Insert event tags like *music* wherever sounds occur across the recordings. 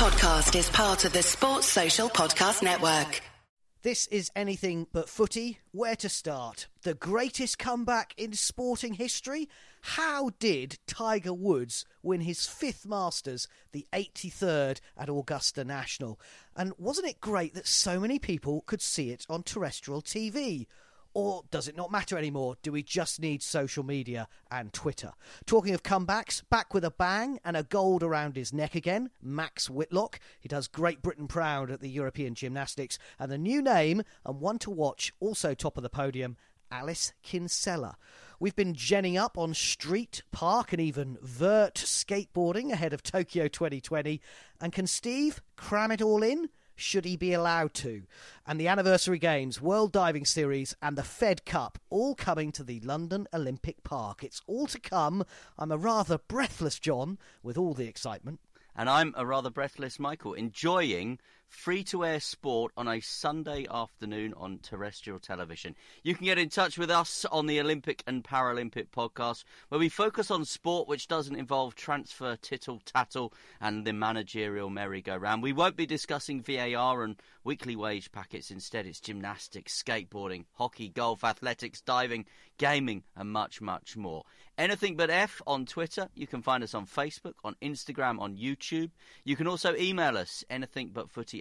podcast is part of the Sports Social Podcast Network. This is anything but footy. Where to start? The greatest comeback in sporting history? How did Tiger Woods win his fifth Masters, the 83rd at Augusta National? And wasn't it great that so many people could see it on terrestrial TV? Or does it not matter anymore? Do we just need social media and Twitter? Talking of comebacks, back with a bang and a gold around his neck again, Max Whitlock. He does Great Britain proud at the European Gymnastics. And the new name, and one to watch, also top of the podium, Alice Kinsella. We've been genning up on street, park, and even vert skateboarding ahead of Tokyo 2020. And can Steve cram it all in? Should he be allowed to? And the Anniversary Games, World Diving Series, and the Fed Cup all coming to the London Olympic Park. It's all to come. I'm a rather breathless John with all the excitement. And I'm a rather breathless Michael, enjoying free to air sport on a Sunday afternoon on terrestrial television. You can get in touch with us on the Olympic and Paralympic podcast, where we focus on sport which doesn't involve transfer, tittle, tattle, and the managerial merry-go-round. We won't be discussing VAR and weekly wage packets. Instead, it's gymnastics, skateboarding, hockey, golf, athletics, diving, gaming, and much, much more. Anything but F on Twitter. You can find us on Facebook, on Instagram, on YouTube. You can also email us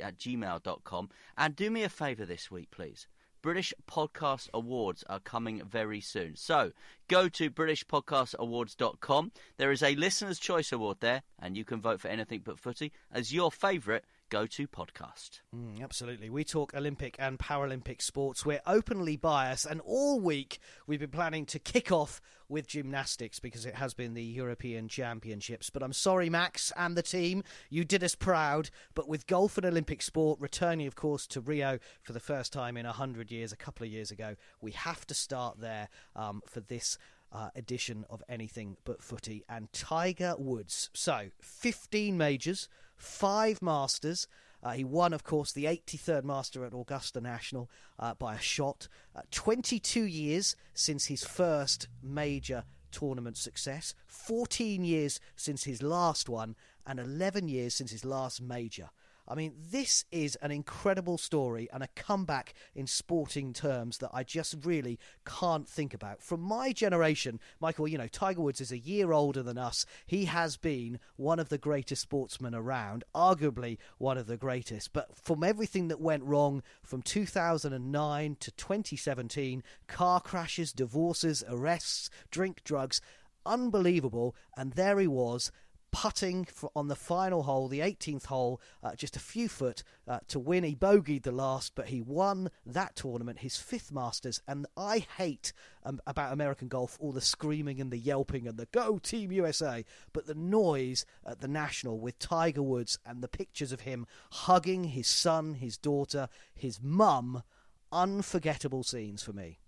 at gmail.com. And do me a favour this week, please. British Podcast Awards are coming very soon. So go to BritishPodcastAwards.com. There is a Listener's Choice Award there, and you can vote for anything but footy as your favourite go to podcast. Mm, absolutely. We talk Olympic and Paralympic sports. We're openly biased, and all week we've been planning to kick off with gymnastics because it has been the European Championships. But I'm sorry, Max and the team, you did us proud. But with golf and Olympic sport returning, of course, to Rio for the first time in 100 years, a couple of years ago, we have to start there um, for this. Uh, edition of anything but footy and Tiger Woods. So, 15 majors, five Masters. Uh, he won, of course, the 83rd Master at Augusta National uh, by a shot. Uh, 22 years since his first major tournament success, 14 years since his last one, and 11 years since his last major. I mean, this is an incredible story and a comeback in sporting terms that I just really can't think about. From my generation, Michael, you know, Tiger Woods is a year older than us. He has been one of the greatest sportsmen around, arguably one of the greatest. But from everything that went wrong from 2009 to 2017 car crashes, divorces, arrests, drink, drugs unbelievable. And there he was putting on the final hole, the 18th hole, uh, just a few foot uh, to win. He bogeyed the last, but he won that tournament, his fifth Masters. And I hate um, about American golf all the screaming and the yelping and the go Team USA, but the noise at the National with Tiger Woods and the pictures of him hugging his son, his daughter, his mum, unforgettable scenes for me.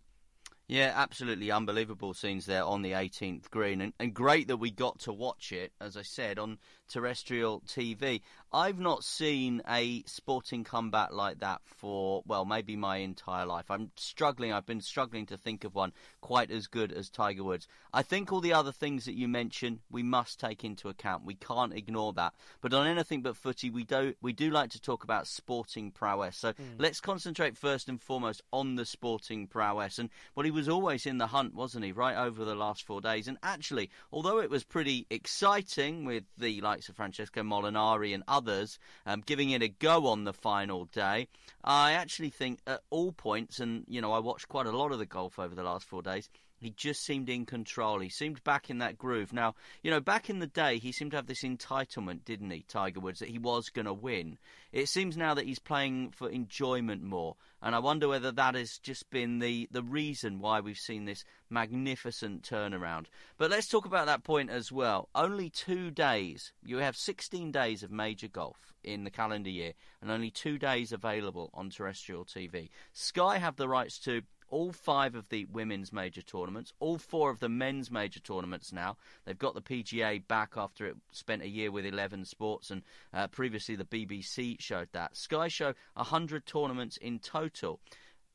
Yeah, absolutely unbelievable scenes there on the 18th green, and, and great that we got to watch it, as I said, on terrestrial TV. I've not seen a sporting comeback like that for, well, maybe my entire life. I'm struggling, I've been struggling to think of one quite as good as Tiger Woods. I think all the other things that you mentioned, we must take into account. We can't ignore that. But on anything but footy, we do, we do like to talk about sporting prowess. So mm. let's concentrate first and foremost on the sporting prowess. And well, he was always in the hunt, wasn't he, right over the last four days? And actually, although it was pretty exciting with the likes of Francesco Molinari and others um, giving it a go on the final day. I actually think at all points, and you know, I watched quite a lot of the golf over the last four days. He just seemed in control. He seemed back in that groove. Now, you know, back in the day, he seemed to have this entitlement, didn't he, Tiger Woods, that he was going to win. It seems now that he's playing for enjoyment more. And I wonder whether that has just been the, the reason why we've seen this magnificent turnaround. But let's talk about that point as well. Only two days. You have 16 days of major golf in the calendar year, and only two days available on terrestrial TV. Sky have the rights to all five of the women's major tournaments, all four of the men's major tournaments now. They've got the PGA back after it spent a year with 11 sports, and uh, previously the BBC showed that. Sky show 100 tournaments in total.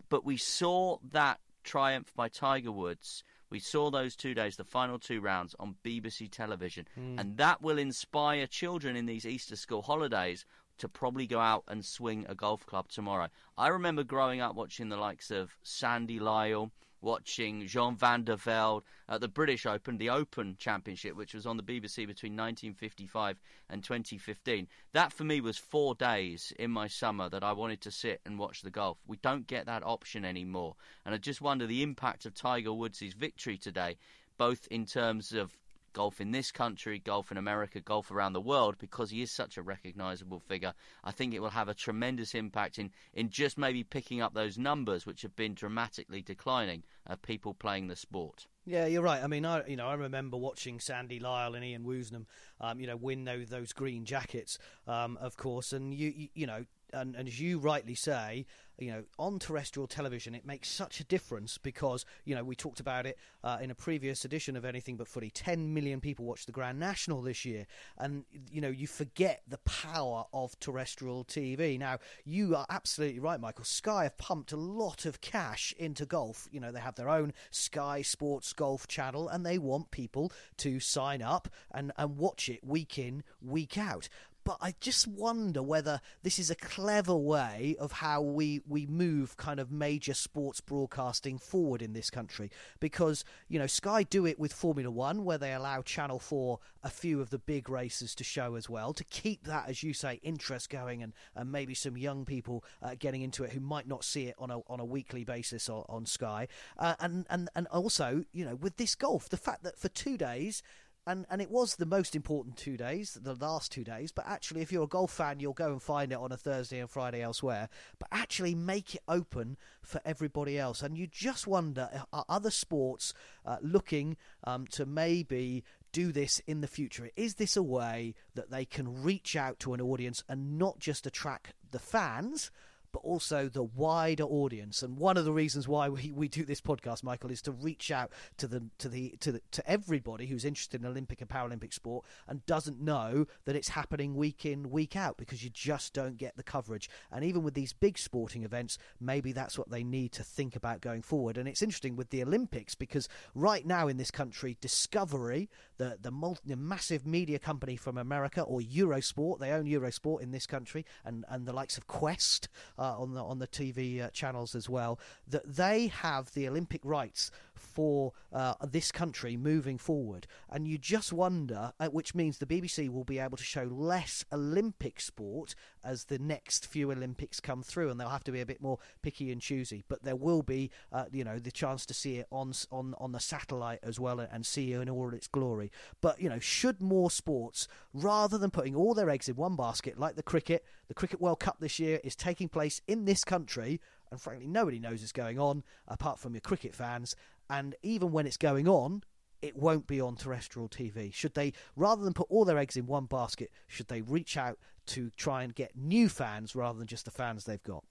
But we saw that triumph by Tiger Woods. We saw those two days, the final two rounds, on BBC television, Hmm. and that will inspire children in these Easter school holidays to probably go out and swing a golf club tomorrow. I remember growing up watching the likes of Sandy Lyle, watching Jean van der Velde at the British Open, the Open Championship, which was on the BBC between 1955 and 2015. That for me was four days in my summer that I wanted to sit and watch the golf. We don't get that option anymore. And I just wonder the impact of Tiger Woods' victory today, both in terms of golf in this country, golf in America, golf around the world, because he is such a recognisable figure. I think it will have a tremendous impact in, in just maybe picking up those numbers which have been dramatically declining of people playing the sport. Yeah, you're right. I mean, I you know I remember watching Sandy Lyle and Ian Woosnam, um, you know, win those, those green jackets, um, of course, and you you, you know. And, and as you rightly say, you know, on terrestrial television, it makes such a difference because, you know, we talked about it uh, in a previous edition of Anything But Footy. 10 million people watched the Grand National this year. And, you know, you forget the power of terrestrial TV. Now, you are absolutely right, Michael. Sky have pumped a lot of cash into golf. You know, they have their own Sky Sports Golf channel and they want people to sign up and, and watch it week in, week out but I just wonder whether this is a clever way of how we, we move kind of major sports broadcasting forward in this country. Because, you know, Sky do it with Formula One, where they allow Channel 4 a few of the big races to show as well, to keep that, as you say, interest going and, and maybe some young people uh, getting into it who might not see it on a, on a weekly basis on, on Sky. Uh, and, and, and also, you know, with this golf, the fact that for two days, and and it was the most important two days, the last two days. But actually, if you're a golf fan, you'll go and find it on a Thursday and Friday elsewhere. But actually, make it open for everybody else. And you just wonder are other sports uh, looking um, to maybe do this in the future? Is this a way that they can reach out to an audience and not just attract the fans? But also the wider audience. And one of the reasons why we, we do this podcast, Michael, is to reach out to the to the to the, to everybody who's interested in Olympic and Paralympic sport and doesn't know that it's happening week in week out because you just don't get the coverage. And even with these big sporting events, maybe that's what they need to think about going forward. And it's interesting with the Olympics because right now in this country, Discovery, the the, multi, the massive media company from America, or Eurosport, they own Eurosport in this country, and and the likes of Quest. Uh, on the on the TV uh, channels as well, that they have the Olympic rights for uh, this country moving forward, and you just wonder, uh, which means the BBC will be able to show less Olympic sport as the next few Olympics come through, and they'll have to be a bit more picky and choosy. But there will be, uh, you know, the chance to see it on on on the satellite as well, and see it in all its glory. But you know, should more sports, rather than putting all their eggs in one basket, like the cricket, the Cricket World Cup this year is taking place in this country, and frankly, nobody knows it's going on apart from your cricket fans. And even when it's going on, it won't be on terrestrial TV. Should they, rather than put all their eggs in one basket, should they reach out to try and get new fans rather than just the fans they've got?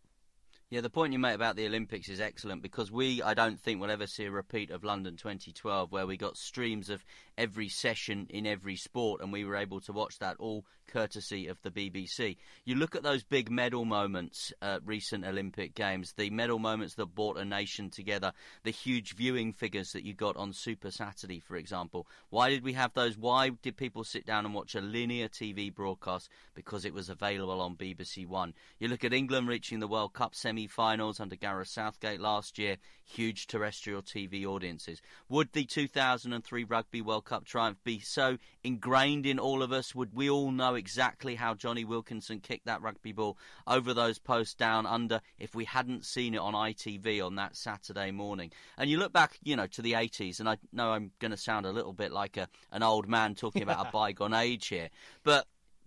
Yeah, the point you make about the Olympics is excellent because we, I don't think, will ever see a repeat of London 2012 where we got streams of every session in every sport and we were able to watch that all courtesy of the BBC. You look at those big medal moments at recent Olympic Games, the medal moments that brought a nation together, the huge viewing figures that you got on Super Saturday, for example. Why did we have those? Why did people sit down and watch a linear TV broadcast? Because it was available on BBC One. You look at England reaching the World Cup semi finals under Gareth Southgate last year, huge terrestrial TV audiences. Would the 2003 Rugby World Cup triumph be so ingrained in all of us? Would we all know exactly how Jonny Wilkinson kicked that rugby ball over those posts down under if we hadn't seen it on ITV on that Saturday morning? And you look back, you know, to the 80s, and I know I'm going to sound a little bit like a, an old man talking about a bygone age here, but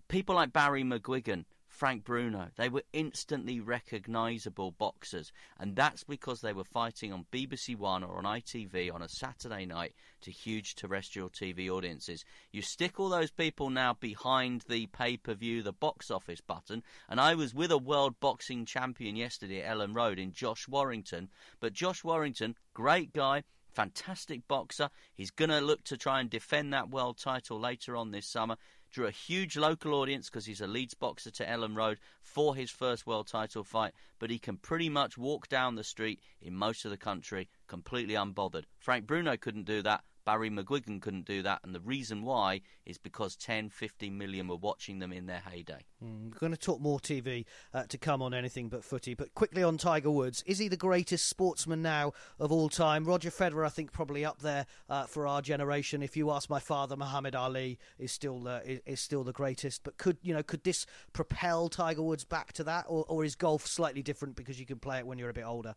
people like Barry McGuigan, Frank Bruno. They were instantly recognisable boxers, and that's because they were fighting on BBC One or on ITV on a Saturday night to huge terrestrial TV audiences. You stick all those people now behind the pay per view, the box office button, and I was with a world boxing champion yesterday at Elland Road in Josh Warrington, but Josh Warrington, great guy fantastic boxer. He's going to look to try and defend that world title later on this summer. Drew a huge local audience because he's a Leeds boxer to Elland Road for his first world title fight, but he can pretty much walk down the street in most of the country completely unbothered. Frank Bruno couldn't do that. Barry McGuigan couldn't do that, and the reason why is because 10, 15 million were watching them in their heyday. Mm, we're going to talk more TV uh, to come on anything but footy, but quickly on Tiger Woods. Is he the greatest sportsman now of all time? Roger Federer, I think, probably up there uh, for our generation. If you ask my father, Muhammad Ali is still uh, is, is, still the greatest. But could you know could this propel Tiger Woods back to that, or, or is golf slightly different because you can play it when you're a bit older?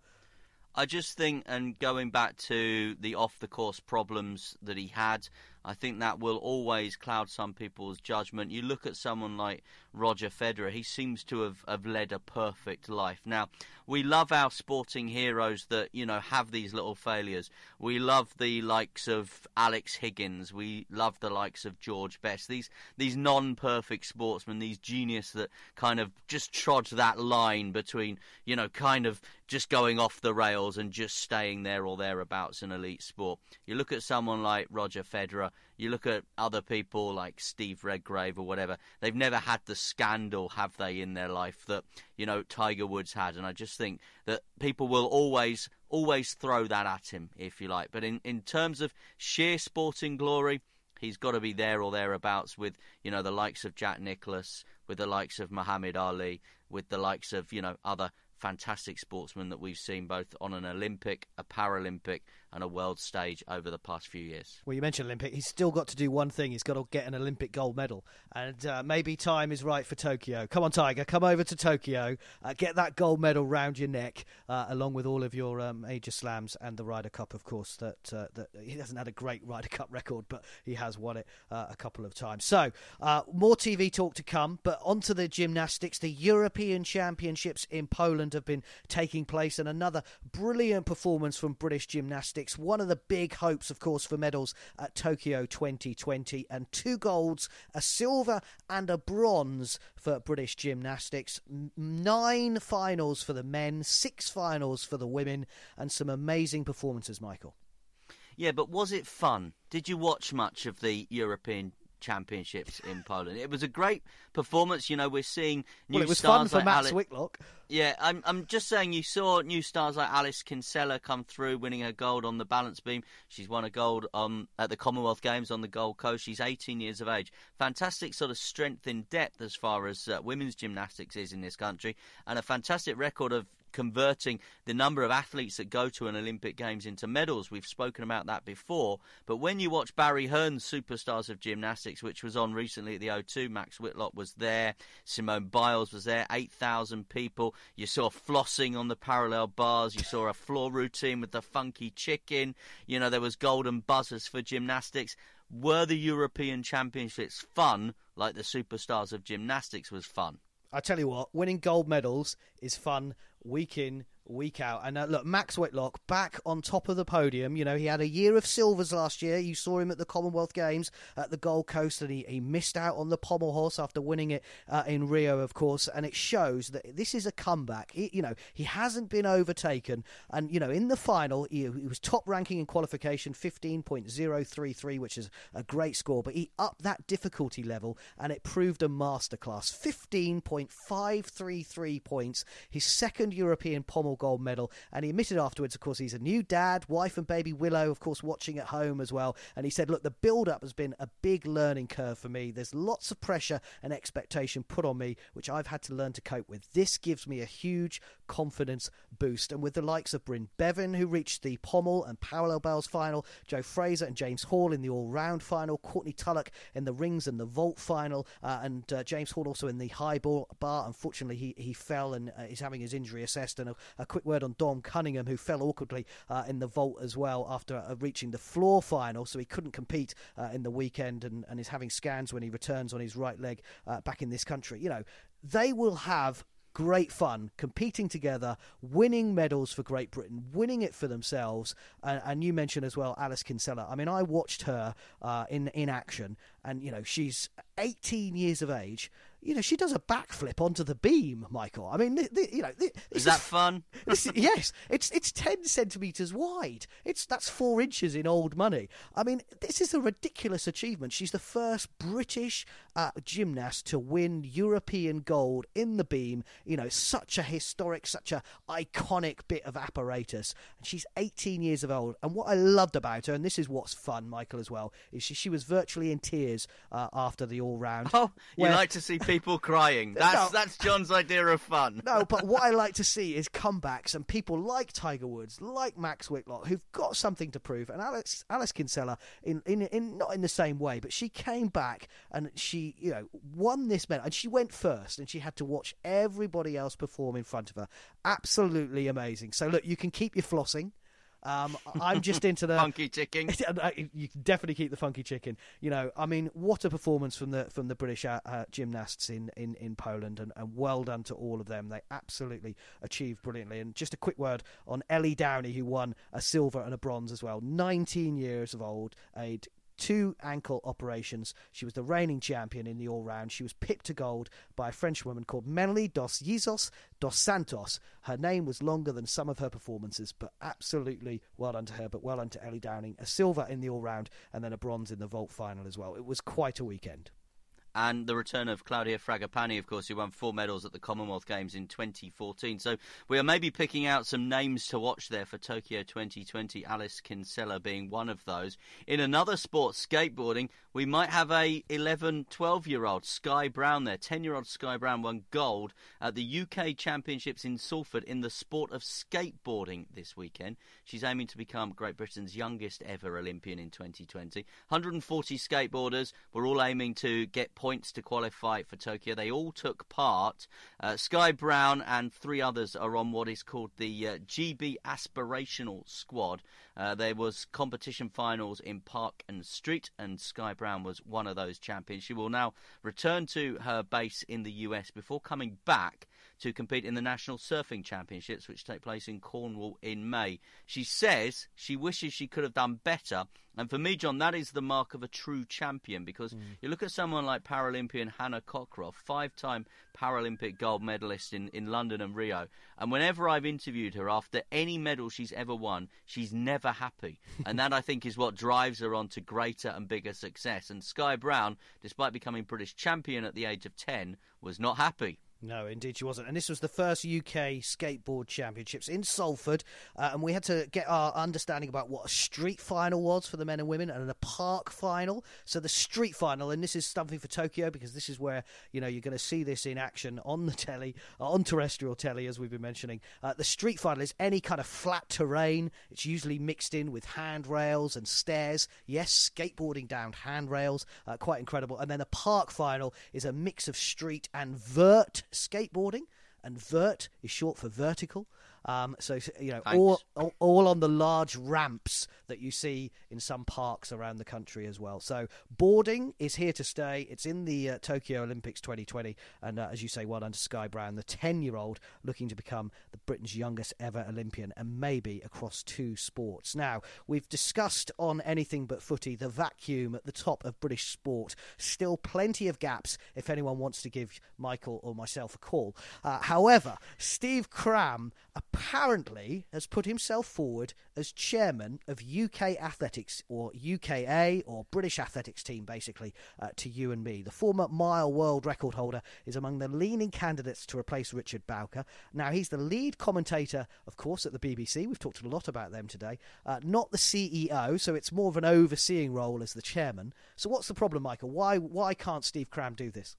I just think, and going back to the off the course problems that he had, I think that will always cloud some people's judgment. You look at someone like Roger Federer, he seems to have, have led a perfect life. Now, we love our sporting heroes that, you know, have these little failures. We love the likes of Alex Higgins. We love the likes of George Best. These these non perfect sportsmen, these genius that kind of just trod that line between, you know, kind of just going off the rails and just staying there or thereabouts in elite sport. You look at someone like Roger Federer, you look at other people like Steve Redgrave or whatever, they've never had the scandal, have they, in their life that, you know, Tiger Woods had. And I just think that people will always, always throw that at him, if you like. But in, in terms of sheer sporting glory, he's got to be there or thereabouts with, you know, the likes of Jack Nicklaus, with the likes of Muhammad Ali, with the likes of, you know, other fantastic sportsmen that we've seen both on an Olympic, a Paralympic, and a world stage over the past few years. Well, you mentioned Olympic. He's still got to do one thing. He's got to get an Olympic gold medal. And uh, maybe time is right for Tokyo. Come on, Tiger. Come over to Tokyo. Uh, get that gold medal round your neck, uh, along with all of your um, major slams and the Ryder Cup, of course. That, uh, that He hasn't had a great Ryder Cup record, but he has won it uh, a couple of times. So, uh, more TV talk to come. But onto the gymnastics. The European Championships in Poland have been taking place, and another brilliant performance from British gymnastics one of the big hopes, of course, for medals at Tokyo 2020, and two golds, a silver, and a bronze for British gymnastics. Nine finals for the men, six finals for the women, and some amazing performances, Michael. Yeah, but was it fun? Did you watch much of the European Championships in Poland. It was a great performance. You know, we're seeing new well, it was stars fun for like Max Alice... Whitlock. Yeah, I'm I'm just saying you saw new stars like Alice Kinsella come through, winning her gold on the balance beam. She's won a gold um, at the Commonwealth Games on the Gold Coast. She's 18 years of age. Fantastic sort of strength in depth as far as uh, women's gymnastics is in this country, and a fantastic record of converting the number of athletes that go to an Olympic Games into medals. We've spoken about that before. But when you watch Barry Hearn's Superstars of Gymnastics, which was on recently at the O2, Max Whitlock was there, Simone Biles was there, 8,000 people. You saw flossing on the parallel bars, you saw a floor routine with the funky chicken, you know, there was golden buzzers for gymnastics. Were the European Championships fun like the Superstars of Gymnastics was fun? I tell you what, winning gold medals is fun. Week in, week out. And uh, look, Max Whitlock back on top of the podium. You know, he had a year of silvers last year. You saw him at the Commonwealth Games at the Gold Coast, and he, he missed out on the pommel horse after winning it uh, in Rio, of course. And it shows that this is a comeback. He, you know, he hasn't been overtaken. And, you know, in the final, he, he was top ranking in qualification, 15.033, which is a great score. But he upped that difficulty level, and it proved a masterclass. 15.533 points, his second European pommel gold medal. And he admitted afterwards, of course, he's a new dad, wife and baby Willow, of course, watching at home as well. And he said, Look, the build up has been a big learning curve for me. There's lots of pressure and expectation put on me, which I've had to learn to cope with. This gives me a huge confidence boost. And with the likes of Brinn Bevan, who reached the pommel and parallel bells final, Joe Fraser and James Hall in the all round final, Courtney Tulloch in the rings and the vault final, uh, and uh, James Hall also in the high bar. Unfortunately, he, he fell and uh, is having his injury assessed. And a, quick word on Dom Cunningham, who fell awkwardly uh, in the vault as well after uh, reaching the floor final, so he couldn't compete uh, in the weekend and, and is having scans when he returns on his right leg back in this country. You know, they will have great fun competing together, winning medals for Great Britain, winning it for themselves. And, and you mentioned as well Alice Kinsella. I mean, I watched her uh, in in action, and you know she's 18 years of age you know, she does a backflip onto the beam, Michael. I mean, th- th- you know, is that fun? *laughs* yes, it's it's ten centimeters wide. It's that's four inches in old money. I mean, this is a ridiculous achievement. She's the first British uh, gymnast to win European gold in the beam. You know, such a historic, such a iconic bit of apparatus. And she's 18 years of old. And what I loved about her, and this is what's fun, Michael, as well, is she, she was virtually in tears uh, after the all round. Oh, you where- like to see people *laughs* crying. That's No. that's John's idea of fun. No, but what I *laughs* like to see is comebacks and people like Tiger Woods, like Max Whitlock, who've got something to prove. And Alice Alice Kinsella, in, in in not in the same way, but she came back and she, you know, won this medal. And she went first, and she had to watch everybody else perform in front of her. Absolutely amazing. So look, you can keep your flossing. Um, I'm just into the *laughs* Funky chicken. *laughs* you can definitely keep the funky chicken. You know, I mean, what a performance from the from the British uh, uh, gymnasts in, in, in Poland, and, and well done to all of them. They absolutely achieved brilliantly. And just a quick word on Ellie Downie, who won a silver and a bronze as well. 19 years of old, a two ankle operations. She was the reigning champion in the all round. She was pipped to gold by a French woman called Melanie dos Yizos dos Santos. Her name was longer than some of her performances, but absolutely well done to her. But well done to Ellie Downing. A silver in the all round and then a bronze in the vault final as well. It was quite a weekend. And the return of Claudia Fragapane, of course, who won four medals at the Commonwealth Games in 2014. So we are maybe picking out some names to watch there for Tokyo 2020, Alice Kinsella being one of those. In another sport, skateboarding, we might have a 11, 12 year old Sky Brown there. 10 year old Sky Brown won gold at the UK Championships in Salford in the sport of skateboarding this weekend. She's aiming to become Great Britain's youngest ever Olympian in 2020. 140 skateboarders were all aiming to get points to qualify for Tokyo. They all took part. Uh, Sky Brown and three others are on what is called the uh, GB Aspirational Squad. Uh, there was competition finals in Park and Street, and Sky Brown was one of those champions. She will now return to her base in the US before coming back to compete in the National Surfing Championships, which take place in Cornwall in May. She says she wishes she could have done better. And for me, John, that is the mark of a true champion because mm. you look at someone like Paralympian Hannah Cockcroft, five time Paralympic gold medalist in, in London and Rio. And whenever I've interviewed her after any medal she's ever won, she's never happy. and that, I *laughs* think, is what drives her on to greater and bigger success. And Sky Brown, despite becoming British champion at the age of 10, was not happy. No, indeed she wasn't. And this was the first UK skateboard championships in Salford. Uh, and we had to get our understanding about what a street final was for the men and women and a park final. So the street final, and this is something for Tokyo because this is where, you know, you're going to see this in action on the telly, uh, on terrestrial telly, as we've been mentioning. Uh, the street final is any kind of flat terrain. It's usually mixed in with handrails and stairs. Yes, skateboarding down handrails. Uh, quite incredible. And then the park final is a mix of street and vert skateboarding, and vert is short for vertical. Um, so you know, all, all all on the large ramps that you see in some parks around the country as well. So boarding is here to stay. It's in the uh, Tokyo Olympics 2020, and uh, as you say, well under Sky Brown, the 10-year-old looking to become the Britain's youngest ever Olympian, and maybe across two sports. Now we've discussed on anything but footy the vacuum at the top of British sport. Still plenty of gaps if anyone wants to give Michael or myself a call. Uh, however, Steve Cram apparently has put himself forward as chairman of UK Athletics or UKA or British Athletics team, basically, uh, to you and me. The former mile world record holder is among the leaning candidates to replace Richard Bowker. Now, he's the lead commentator, of course, at the BBC. We've talked a lot about them today. Uh, not the CEO, so it's more of an overseeing role as the chairman. So, what's the problem, Michael? Why why can't Steve Cram do this?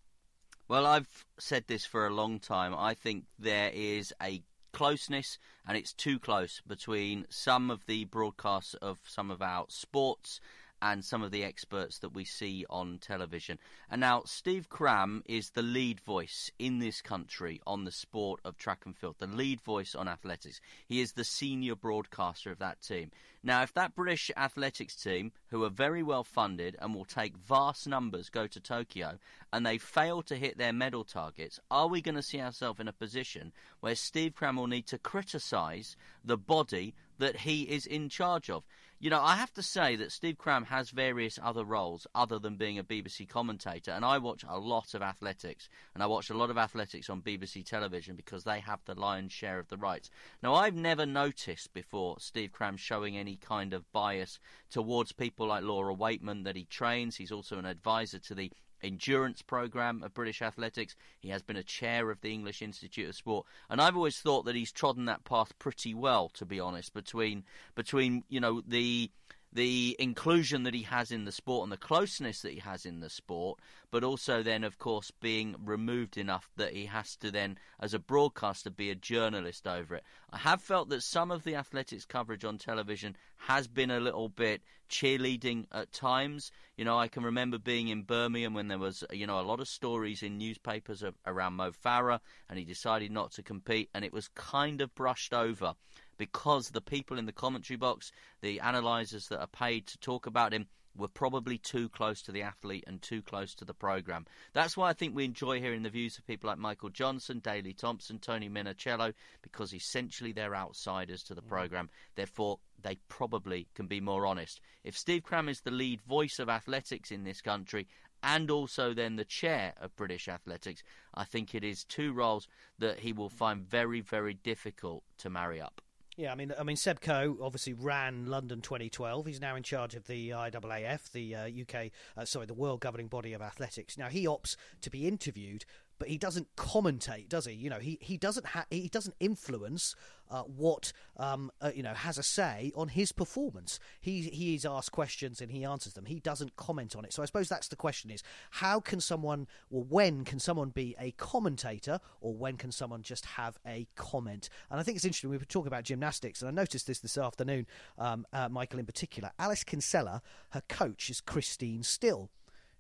Well, I've said this for a long time. I think there is a closeness, and it's too close between some of the broadcasts of some of our sports and some of the experts that we see on television. And now, Steve Cram is the lead voice in this country on the sport of track and field, the lead voice on athletics. He is the senior broadcaster of that team. Now, if that British athletics team, who are very well funded and will take vast numbers, go to Tokyo and they fail to hit their medal targets, are we going to see ourselves in a position where Steve Cram will need to criticise the body that he is in charge of? You know, I have to say that Steve Cram has various other roles other than being a BBC commentator, and I watch a lot of athletics, and I watch a lot of athletics on BBC television because they have the lion's share of the rights. Now, I've never noticed before Steve Cram showing any kind of bias towards people like Laura Weightman that he trains. He's also an advisor to the endurance program of British athletics. He has been a chair of the English Institute of Sport, and I've always thought that he's trodden that path pretty well, to be honest. Between between you know the the inclusion that he has in the sport and the closeness that he has in the sport, but also then, of course, being removed enough that he has to then, as a broadcaster, be a journalist over it. I have felt that some of the athletics coverage on television has been a little bit cheerleading at times. You know, I can remember being in Birmingham when there was, you know, a lot of stories in newspapers around Mo Farah, and he decided not to compete, and it was kind of brushed over because the people in the commentary box, the analysers that are paid to talk about him, were probably too close to the athlete and too close to the programme. That's why I think we enjoy hearing the views of people like Michael Johnson, Daley Thompson, Tony Minichiello, because essentially they're outsiders to the mm. programme. Therefore, they probably can be more honest. If Steve Cram is the lead voice of athletics in this country and also then the chair of British athletics, I think it is two roles that he will find very, very difficult to marry up. Yeah, I mean, I mean, Seb Coe obviously ran London 2012. He's now in charge of the IAAF, the uh, UK, uh, sorry, the world governing body of athletics. Now he opts to be interviewed but he doesn't commentate, does he? You know, he he doesn't ha- he doesn't influence uh, what um, uh, you know has a say on his performance. He he is asked questions and he answers them. He doesn't comment on it. So I suppose that's the question: is how can someone, or when can someone be a commentator, or when can someone just have a comment? And I think it's interesting. We were talking about gymnastics, and I noticed this this afternoon. Um, uh, Michael, in particular, Alice Kinsella, her coach is Christine Still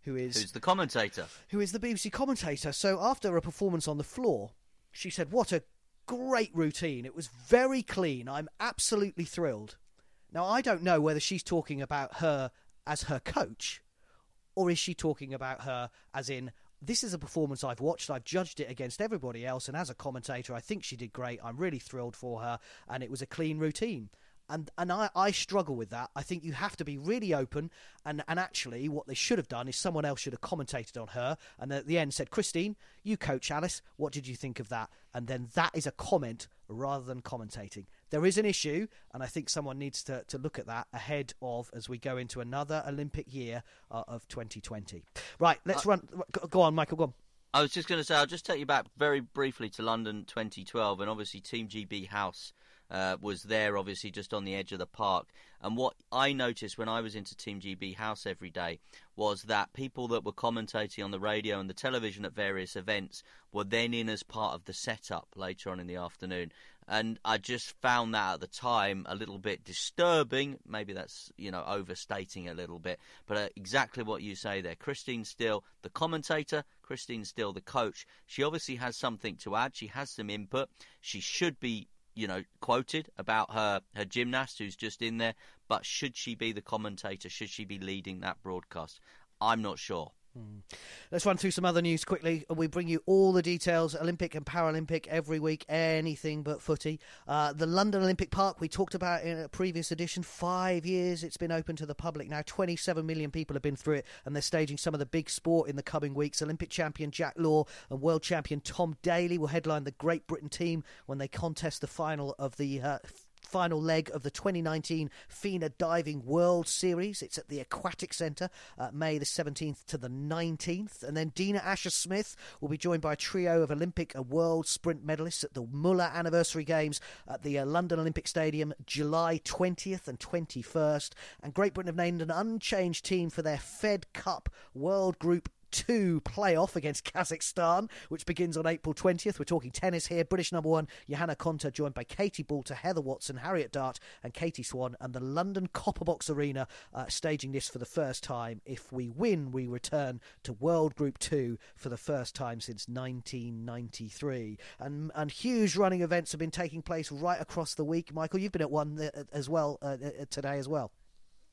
who is who's the commentator, who is the BBC commentator. So after a performance on the floor, she said, "What a great routine! It was very clean. I'm absolutely thrilled." Now I don't know whether she's talking about her as her coach, or is she talking about her as in this is a performance I've watched. I've judged it against everybody else, and as a commentator, I think she did great. I'm really thrilled for her, and it was a clean routine and and I, I struggle with that. I think you have to be really open, and and actually, what they should have done is someone else should have commentated on her, and at the end said, "Christine, you coach Alice. What did you think of that?" And then that is a comment rather than commentating. There is an issue, and I think someone needs to, to look at that ahead of as we go into another Olympic year uh, of 2020. Right, let's uh, run. Go on, Michael. Go on. I was just going to say, I'll just take you back very briefly to London 2012, and obviously Team GB House uh, was there, obviously, just on the edge of the park. And what I noticed when I was into Team GB House every day was that people that were commentating on the radio and the television at various events were then in as part of the setup later on in the afternoon. And I just found that at the time a little bit disturbing. Maybe that's, you know, overstating a little bit. But uh, exactly what you say there. Christine Still, the commentator, Christine Still, the coach, she obviously has something to add. She has some input. She should be you know, quoted about her, her gymnast who's just in there, but should she be the commentator? Should she be leading that broadcast? I'm not sure. Hmm. Let's run through some other news quickly. We bring you all the details, Olympic and Paralympic, every week, anything but footy. Uh, the London Olympic Park, we talked about in a previous edition, five years it's been open to the public now. 27 million people have been through it, and they're staging some of the big sport in the coming weeks. Olympic champion Jack Laugher and world champion Tom Daley will headline the Great Britain team when they contest the final of the uh, final leg of the 2019 FINA Diving World Series. It's at the Aquatic Centre, uh, May the 17th to the 19th. And then Dina Asher Smith will be joined by a trio of Olympic and world sprint medalists at the Muller Anniversary Games at the uh, London Olympic Stadium, July 20th and 21st. And Great Britain have named an unchanged team for their Fed Cup World Group 2 playoff against Kazakhstan, which begins on April 20th. We're talking tennis here. British number one, Johanna Konta, joined by Katie Boulter, Heather Watson, Harriet Dart, and Katie Swan, and the London Copperbox Arena uh, staging this for the first time. If we win, we return to World Group 2 for the first time since 1993. And, and huge running events have been taking place right across the week. Michael, you've been at one uh, as well uh, uh, today as well.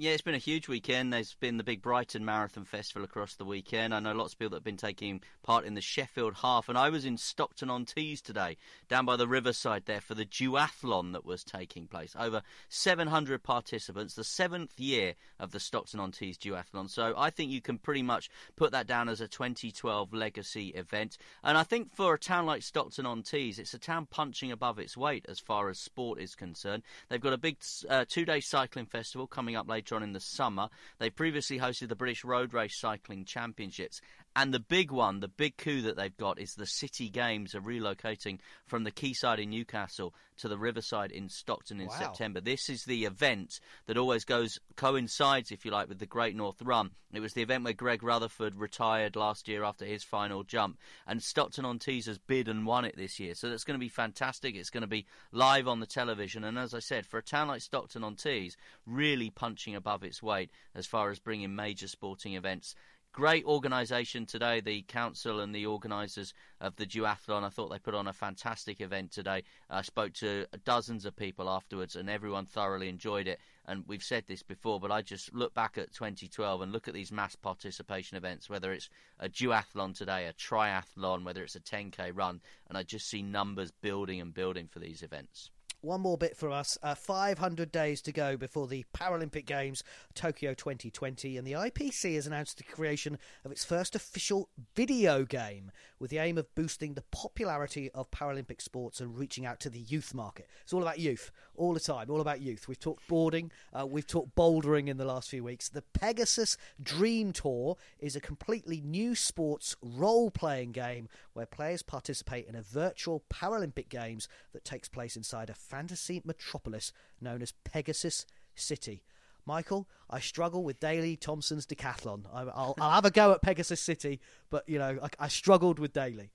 Yeah, it's been a huge weekend. There's been the big Brighton Marathon Festival across the weekend. I know lots of people that have been taking part in the Sheffield Half, and I was in Stockton on Tees today, down by the riverside there, for the duathlon that was taking place. Over 700 participants, the seventh year of the Stockton on Tees duathlon. So I think you can pretty much put that down as a 2012 legacy event. And I think for a town like Stockton on Tees, it's a town punching above its weight as far as sport is concerned. They've got a big uh, two-day cycling festival coming up later on in the summer. They previously hosted the British Road Race Cycling Championships. And the big one, the big coup that they've got is the City Games are relocating from the Quayside in Newcastle to the Riverside in Stockton in Wow. September. This is the event that always goes coincides, if you like, with the Great North Run. It was the event where Greg Rutherford retired last year after his final jump, and Stockton on Tees has bid and won it this year. So that's going to be fantastic. It's going to be live on the television, and as I said, for a town like Stockton on Tees, really punching above its weight as far as bringing major sporting events Great organisation today, the council and the organisers of the duathlon. I thought they put on a fantastic event today. I spoke to dozens of people afterwards, and everyone thoroughly enjoyed it. And we've said this before, but I just look back at 2012 and look at these mass participation events, whether it's a duathlon today, a triathlon, whether it's a 10k run, and I just see numbers building and building for these events. One more bit for us. Uh, 500 days to go before the Paralympic Games Tokyo 2020, and the IPC has announced the creation of its first official video game with the aim of boosting the popularity of Paralympic sports and reaching out to the youth market. It's all about youth, all the time, all about youth. We've talked boarding, uh, we've talked bouldering in the last few weeks. The Pegasus Dream Tour is a completely new sports role playing game where players participate in a virtual Paralympic Games that takes place inside a fantasy metropolis known as Pegasus City. Michael, I struggle with Daley Thompson's decathlon. I, I'll, I'll have a go at Pegasus City, but you know, I, I struggled with Daley.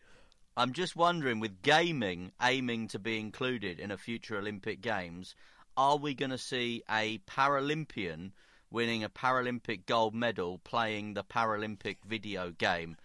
I'm just wondering, with gaming aiming to be included in a future Olympic Games, are we going to see a Paralympian winning a Paralympic gold medal playing the Paralympic video game?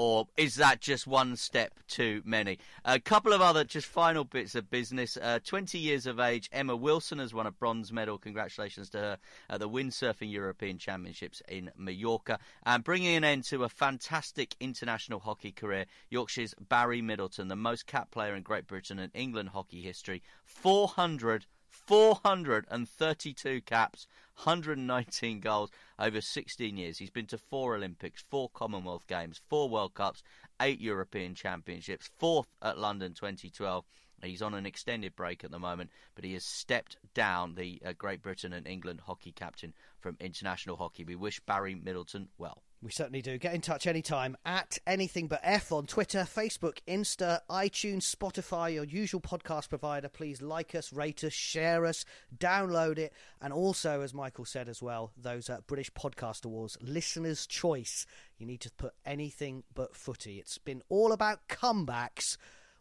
Or is that just one step too many? A couple of other just final bits of business. Uh, 20 years of age, Emma Wilson has won a bronze medal. Congratulations to her at the Windsurfing European Championships in Mallorca. And bringing an end to a fantastic international hockey career, Yorkshire's Barry Middleton, the most capped player in Great Britain and England hockey history. 400 432 caps, 119 goals over 16 years. He's been to four Olympics, four Commonwealth Games, four World Cups, eight European Championships, fourth at London 2012. He's on an extended break at the moment, but he has stepped down the uh, Great Britain and England hockey captain from international hockey. We wish Barry Middleton well. We certainly do. Get in touch anytime at anything but F on Twitter, Facebook, Insta, iTunes, Spotify, your usual podcast provider. Please like us, rate us, share us, download it, and also, as Michael said as well, those uh, British Podcast Awards, listeners' choice. You need to put anything but footy. It's been all about comebacks.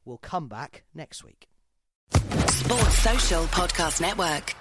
We'll come back next week. Sports Social Podcast Network.